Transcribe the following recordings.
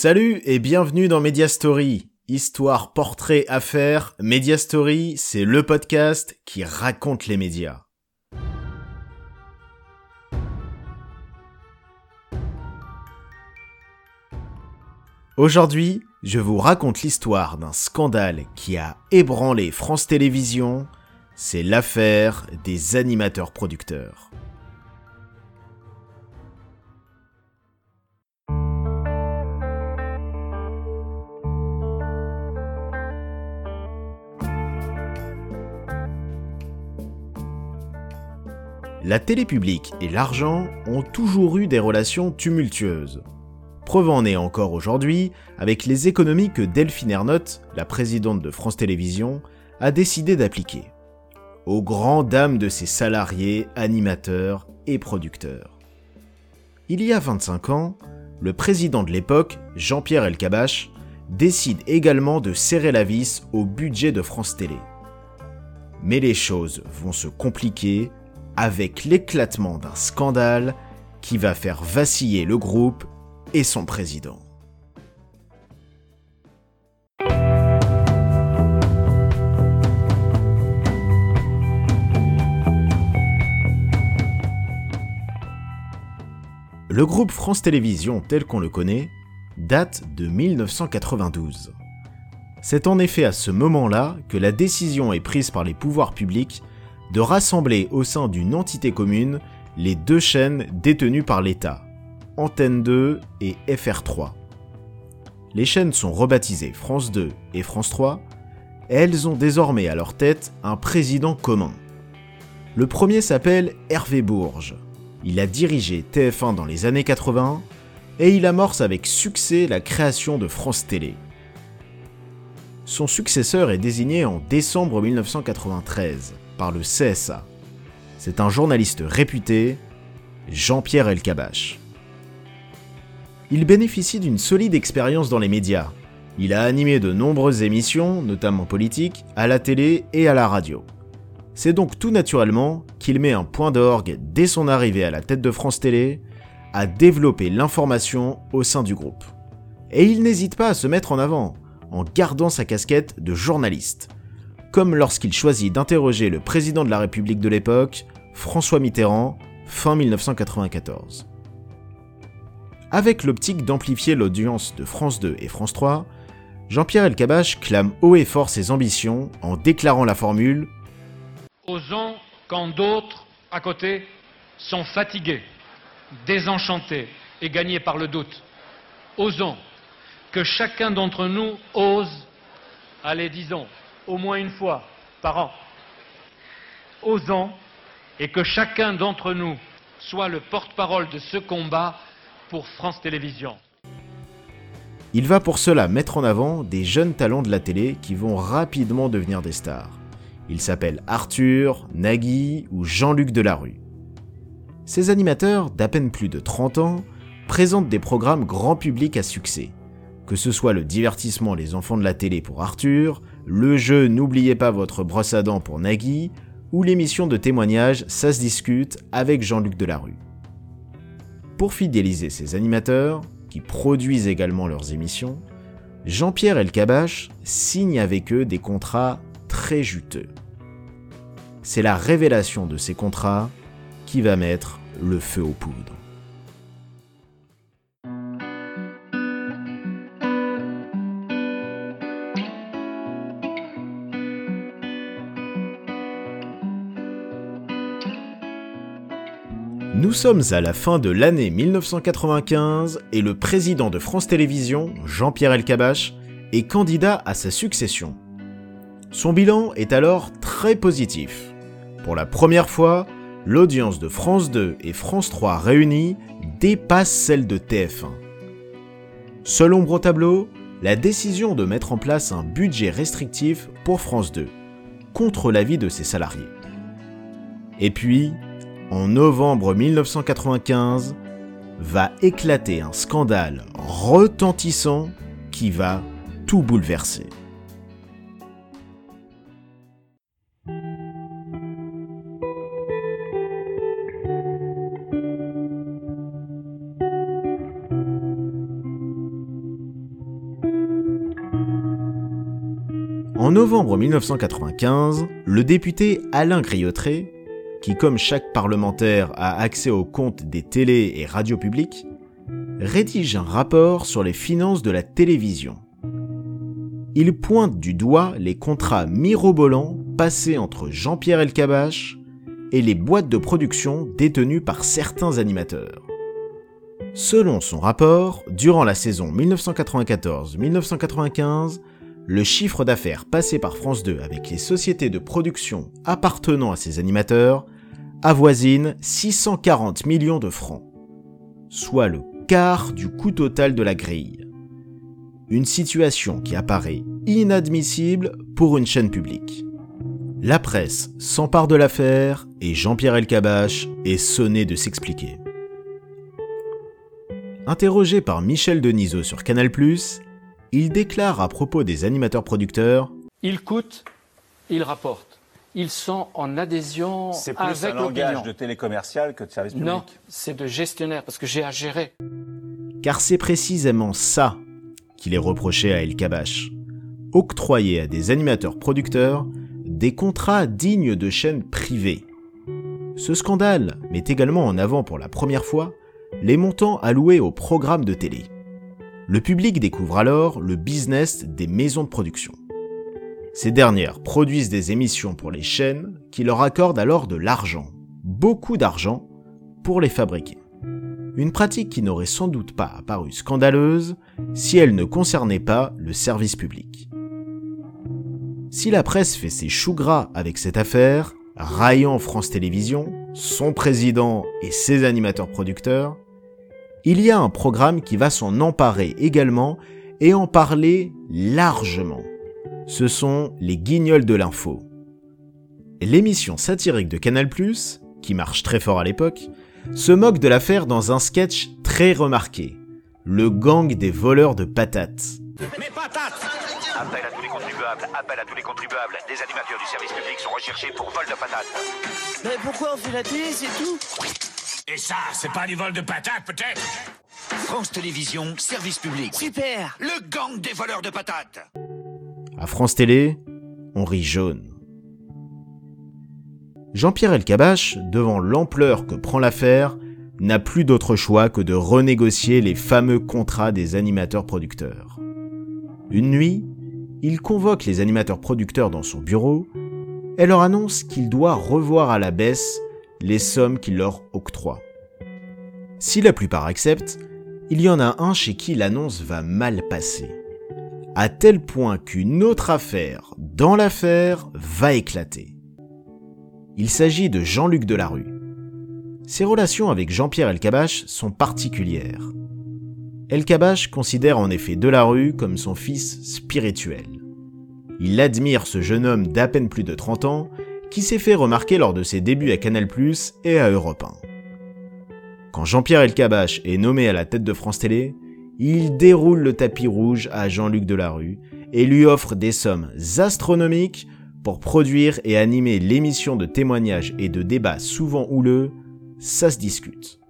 Salut et bienvenue dans Media Story. Histoire, portrait, affaires, Media Story, c'est le podcast qui raconte les médias. Aujourd'hui, je vous raconte l'histoire d'un scandale qui a ébranlé France Télévisions, c'est l'affaire des animateurs producteurs. La télé publique et l'argent ont toujours eu des relations tumultueuses. Preuve en est encore aujourd'hui avec les économies que Delphine Ernotte, la présidente de France Télévisions, a décidé d'appliquer. Aux grandes dames de ses salariés, animateurs et producteurs. Il y a 25 ans, le président de l'époque, Jean-Pierre Elkabach, décide également de serrer la vis au budget de France Télé. Mais les choses vont se compliquer avec l'éclatement d'un scandale qui va faire vaciller le groupe et son président. Le groupe France Télévisions tel qu'on le connaît date de 1992. C'est en effet à ce moment-là que la décision est prise par les pouvoirs publics de rassembler au sein d'une entité commune les deux chaînes détenues par l'État, Antenne 2 et FR3. Les chaînes sont rebaptisées France 2 et France 3, et elles ont désormais à leur tête un président commun. Le premier s'appelle Hervé Bourges. Il a dirigé TF1 dans les années 80 et il amorce avec succès la création de France Télé. Son successeur est désigné en décembre 1993 par le CSA. C'est un journaliste réputé, Jean-Pierre Elkabach. Il bénéficie d'une solide expérience dans les médias. Il a animé de nombreuses émissions, notamment politiques, à la télé et à la radio. C'est donc tout naturellement qu'il met un point d'orgue dès son arrivée à la tête de France Télé à développer l'information au sein du groupe. Et il n'hésite pas à se mettre en avant, en gardant sa casquette de journaliste, comme lorsqu'il choisit d'interroger le président de la République de l'époque, François Mitterrand, fin 1994. Avec l'optique d'amplifier l'audience de France 2 et France 3, Jean-Pierre Elkabach clame haut et fort ses ambitions en déclarant la formule Osons quand d'autres, à côté, sont fatigués, désenchantés et gagnés par le doute. Osons que chacun d'entre nous ose, allez disons, au moins une fois par an. Osons et que chacun d'entre nous soit le porte-parole de ce combat pour France Télévisions. Il va pour cela mettre en avant des jeunes talents de la télé qui vont rapidement devenir des stars. Ils s'appellent Arthur, Nagui ou Jean-Luc Delarue. Ces animateurs, d'à peine plus de 30 ans, présentent des programmes grand public à succès, que ce soit le divertissement Les enfants de la télé pour Arthur, le jeu N'oubliez pas votre brosse à dents pour Nagui, ou l'émission de témoignage Ça se discute avec Jean-Luc Delarue. Pour fidéliser ces animateurs, qui produisent également leurs émissions, Jean-Pierre Elkabach signe avec eux des contrats très juteux. C'est la révélation de ces contrats qui va mettre le feu aux poudres. Nous sommes à la fin de l'année 1995 et le président de France Télévisions, Jean-Pierre Elkabach, est candidat à sa succession. Son bilan est alors très positif. Pour la première fois, l'audience de France 2 et France 3 réunies dépasse celle de TF1. Seul ombre au tableau, la décision de mettre en place un budget restrictif pour France 2, contre l'avis de ses salariés. Et puis, en novembre 1995, va éclater un scandale retentissant qui va tout bouleverser. En novembre 1995, le député Alain Griotré qui comme chaque parlementaire a accès aux comptes des télés et radios publiques, rédige un rapport sur les finances de la télévision. Il pointe du doigt les contrats mirobolants passés entre Jean-Pierre Elkabach et les boîtes de production détenues par certains animateurs. Selon son rapport, durant la saison 1994-1995, le chiffre d'affaires passé par France 2 avec les sociétés de production appartenant à ces animateurs avoisine 640 millions de francs, soit le quart du coût total de la grille. Une situation qui apparaît inadmissible pour une chaîne publique. La presse s'empare de l'affaire et Jean-Pierre Elkabach est sonné de s'expliquer. Interrogé par Michel Denisot sur Canal+, il déclare à propos des animateurs producteurs Ils coûtent, ils rapportent. Ils sont en adhésion C'est plus un langage de télécommercial que de service public. Non, c'est de gestionnaire parce que j'ai à gérer. Car c'est précisément ça qu'il est reproché à El Kabash. Octroyer à des animateurs producteurs des contrats dignes de chaînes privées. Ce scandale met également en avant pour la première fois les montants alloués aux programmes de télé. Le public découvre alors le business des maisons de production. Ces dernières produisent des émissions pour les chaînes qui leur accordent alors de l'argent, beaucoup d'argent, pour les fabriquer. Une pratique qui n'aurait sans doute pas apparu scandaleuse si elle ne concernait pas le service public. Si la presse fait ses choux gras avec cette affaire, raillant France Télévisions, son président et ses animateurs producteurs, il y a un programme qui va s'en emparer également et en parler largement. Ce sont les guignols de l'info. L'émission satirique de Canal+, qui marche très fort à l'époque, se moque de l'affaire dans un sketch très remarqué. Le gang des voleurs de patates. Mes patates Appel à tous les contribuables, appel à tous les contribuables. Des animateurs du service public sont recherchés pour vol de patates. Mais pourquoi on fait la télé, c'est tout? Et ça, c'est pas du vol de patates, peut-être France Télévisions, service public. Super Le gang des voleurs de patates. À France Télé, on rit jaune. Jean-Pierre Elkabach, devant l'ampleur que prend l'affaire, n'a plus d'autre choix que de renégocier les fameux contrats des animateurs producteurs. Une nuit, il convoque les animateurs producteurs dans son bureau et leur annonce qu'il doit revoir à la baisse les sommes qu'il leur octroie. Si la plupart acceptent, il y en a un chez qui l'annonce va mal passer. À tel point qu'une autre affaire dans l'affaire va éclater. Il s'agit de Jean-Luc Delarue. Ses relations avec Jean-Pierre Elkabach sont particulières. Elkabach considère en effet Delarue comme son fils spirituel. Il admire ce jeune homme d'à peine plus de 30 ans qui s'est fait remarquer lors de ses débuts à Canal+, et à Europe 1. Quand Jean-Pierre Elkabach est nommé à la tête de France Télé, il déroule le tapis rouge à Jean-Luc Delarue et lui offre des sommes astronomiques pour produire et animer l'émission de témoignages et de débats souvent houleux, ça se discute.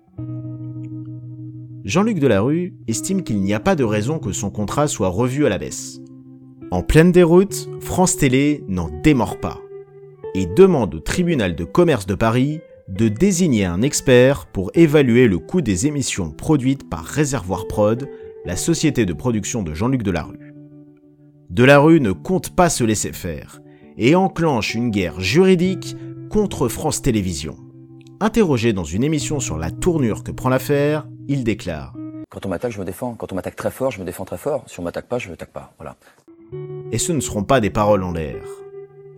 Jean-Luc Delarue estime qu'il n'y a pas de raison que son contrat soit revu à la baisse. En pleine déroute, France Télé n'en démord pas et demande au tribunal de commerce de Paris de désigner un expert pour évaluer le coût des émissions produites par Réservoir Prod, la société de production de Jean-Luc Delarue. Delarue ne compte pas se laisser faire et enclenche une guerre juridique contre France Télévisions. Interrogé dans une émission sur la tournure que prend l'affaire, il déclare Quand on m'attaque, je me défends. Quand on m'attaque très fort, je me défends très fort. Si on m'attaque pas, je ne m'attaque pas. Voilà. Et ce ne seront pas des paroles en l'air.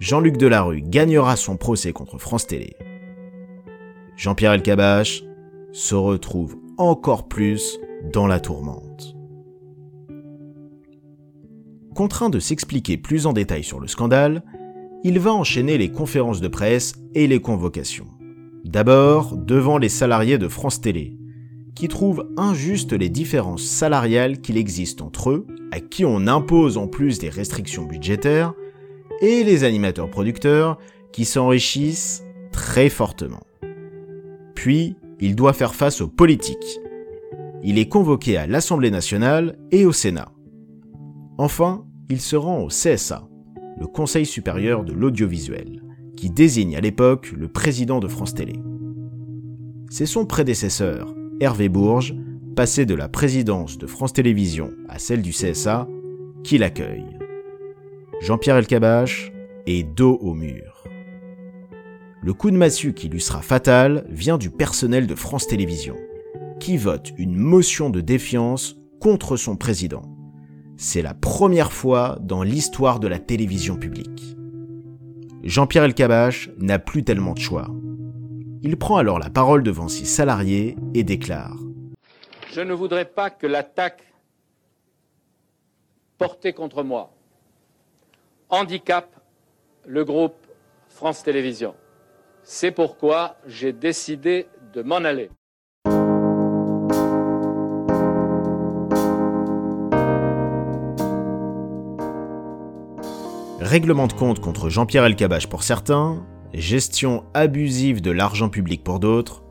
Jean-Luc Delarue gagnera son procès contre France Télé. Jean-Pierre Elkabach se retrouve encore plus dans la tourmente. Contraint de s'expliquer plus en détail sur le scandale, il va enchaîner les conférences de presse et les convocations. D'abord devant les salariés de France Télé, qui trouvent injustes les différences salariales qu'il existe entre eux, à qui on impose en plus des restrictions budgétaires, et les animateurs producteurs, qui s'enrichissent très fortement. Puis, il doit faire face aux politiques. Il est convoqué à l'Assemblée nationale et au Sénat. Enfin, il se rend au CSA, le Conseil supérieur de l'audiovisuel, qui désigne à l'époque le président de France Télé. C'est son prédécesseur, Hervé Bourges, passé de la présidence de France Télévisions à celle du CSA, qui l'accueille. Jean-Pierre Elkabach est dos au mur. Le coup de massue qui lui sera fatal vient du personnel de France Télévisions, qui vote une motion de défiance contre son président. C'est la première fois dans l'histoire de la télévision publique. Jean-Pierre Elkabach n'a plus tellement de choix. Il prend alors la parole devant ses salariés et déclare Je ne voudrais pas que l'attaque portée contre moi handicape le groupe France Télévisions. C'est pourquoi j'ai décidé de m'en aller. Règlement de compte contre Jean-Pierre Elkabach pour certains, gestion abusive de l'argent public pour d'autres,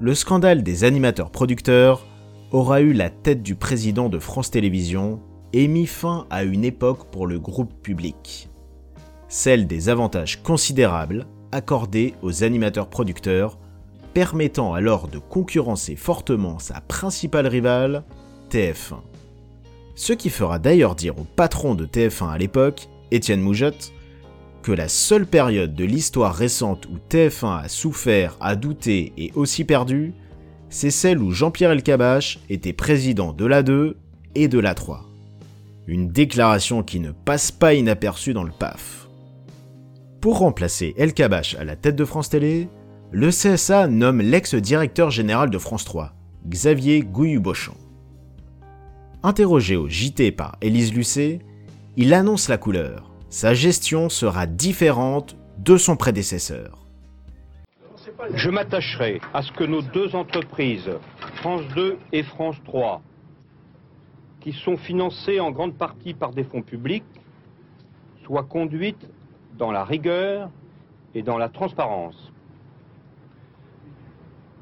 le scandale des animateurs producteurs aura eu la tête du président de France Télévisions et mis fin à une époque pour le groupe public, celle des avantages considérables accordés aux animateurs producteurs, permettant alors de concurrencer fortement sa principale rivale, TF1. Ce qui fera d'ailleurs dire au patron de TF1 à l'époque, Étienne Moujotte, que la seule période de l'histoire récente où TF1 a souffert, a douté et aussi perdu, c'est celle où Jean-Pierre Elkabach était président de l'A2 et de l'A3. Une déclaration qui ne passe pas inaperçue dans le PAF. Pour remplacer Elkabach à la tête de France Télé, le CSA nomme l'ex-directeur général de France 3, Xavier Gouillu-Beauchamp. Interrogé au JT par Élise Lucet, il annonce la couleur. Sa gestion sera différente de son prédécesseur. Je m'attacherai à ce que nos deux entreprises, France 2 et France 3, qui sont financées en grande partie par des fonds publics, soient conduites dans la rigueur et dans la transparence.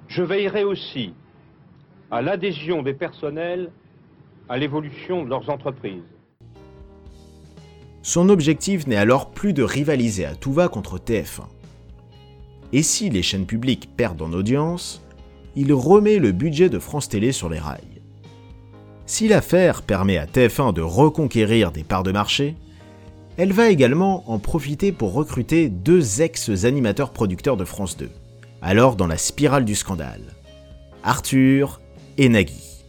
Je veillerai aussi à l'adhésion des personnels à l'évolution de leurs entreprises. Son objectif n'est alors plus de rivaliser à tout va contre TF1. Et si les chaînes publiques perdent en audience, il remet le budget de France Télé sur les rails. Si l'affaire permet à TF1 de reconquérir des parts de marché, elle va également en profiter pour recruter deux ex-animateurs producteurs de France 2, alors dans la spirale du scandale, Arthur et Nagui.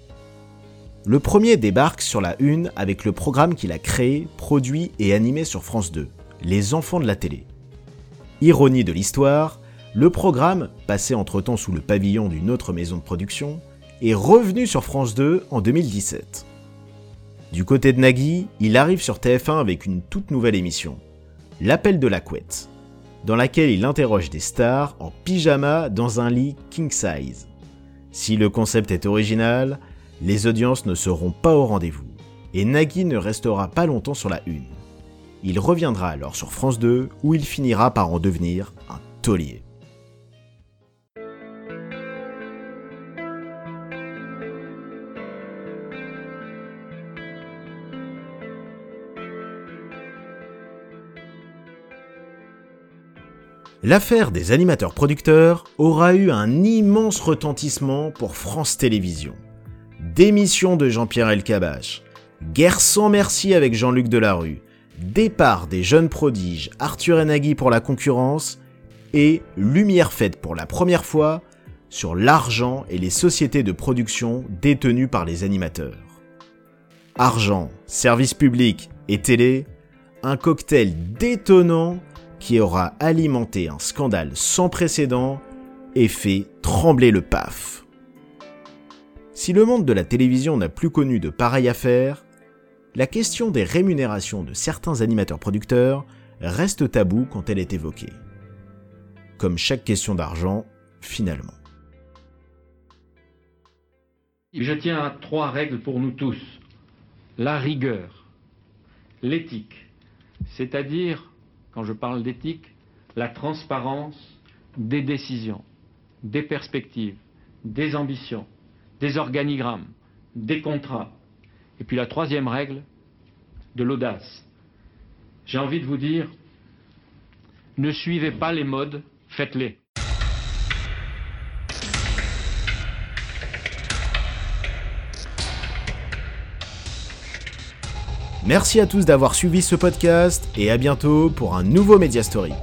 Le premier débarque sur la une avec le programme qu'il a créé, produit et animé sur France 2, Les enfants de la télé. Ironie de l'histoire, le programme, passé entre-temps sous le pavillon d'une autre maison de production, est revenu sur France 2 en 2017. Du côté de Nagui, il arrive sur TF1 avec une toute nouvelle émission, L'appel de la couette, dans laquelle il interroge des stars en pyjama dans un lit king size. Si le concept est original, les audiences ne seront pas au rendez-vous, et Nagui ne restera pas longtemps sur la une. Il reviendra alors sur France 2 où il finira par en devenir un taulier. L'affaire des animateurs producteurs aura eu un immense retentissement pour France Télévisions. Démission de Jean-Pierre Elkabbach, guerre sans merci avec Jean-Luc Delarue, départ des jeunes prodiges Arthur et Nagui pour la concurrence, et lumière faite pour la première fois sur l'argent et les sociétés de production détenues par les animateurs. Argent, service public et télé, un cocktail détonnant qui aura alimenté un scandale sans précédent et fait trembler le PAF. Si le monde de la télévision n'a plus connu de pareilles affaires, la question des rémunérations de certains animateurs producteurs reste taboue quand elle est évoquée. Comme chaque question d'argent, finalement. Je tiens à trois règles pour nous tous. La rigueur, l'éthique, c'est-à-dire, quand je parle d'éthique, la transparence des décisions, des perspectives, des ambitions, des organigrammes, des contrats. Et puis la troisième règle, de l'audace. j'ai envie de vous dire, ne suivez pas les modes, faites-les. Merci à tous d'avoir suivi ce podcast et à bientôt pour un nouveau Media Story.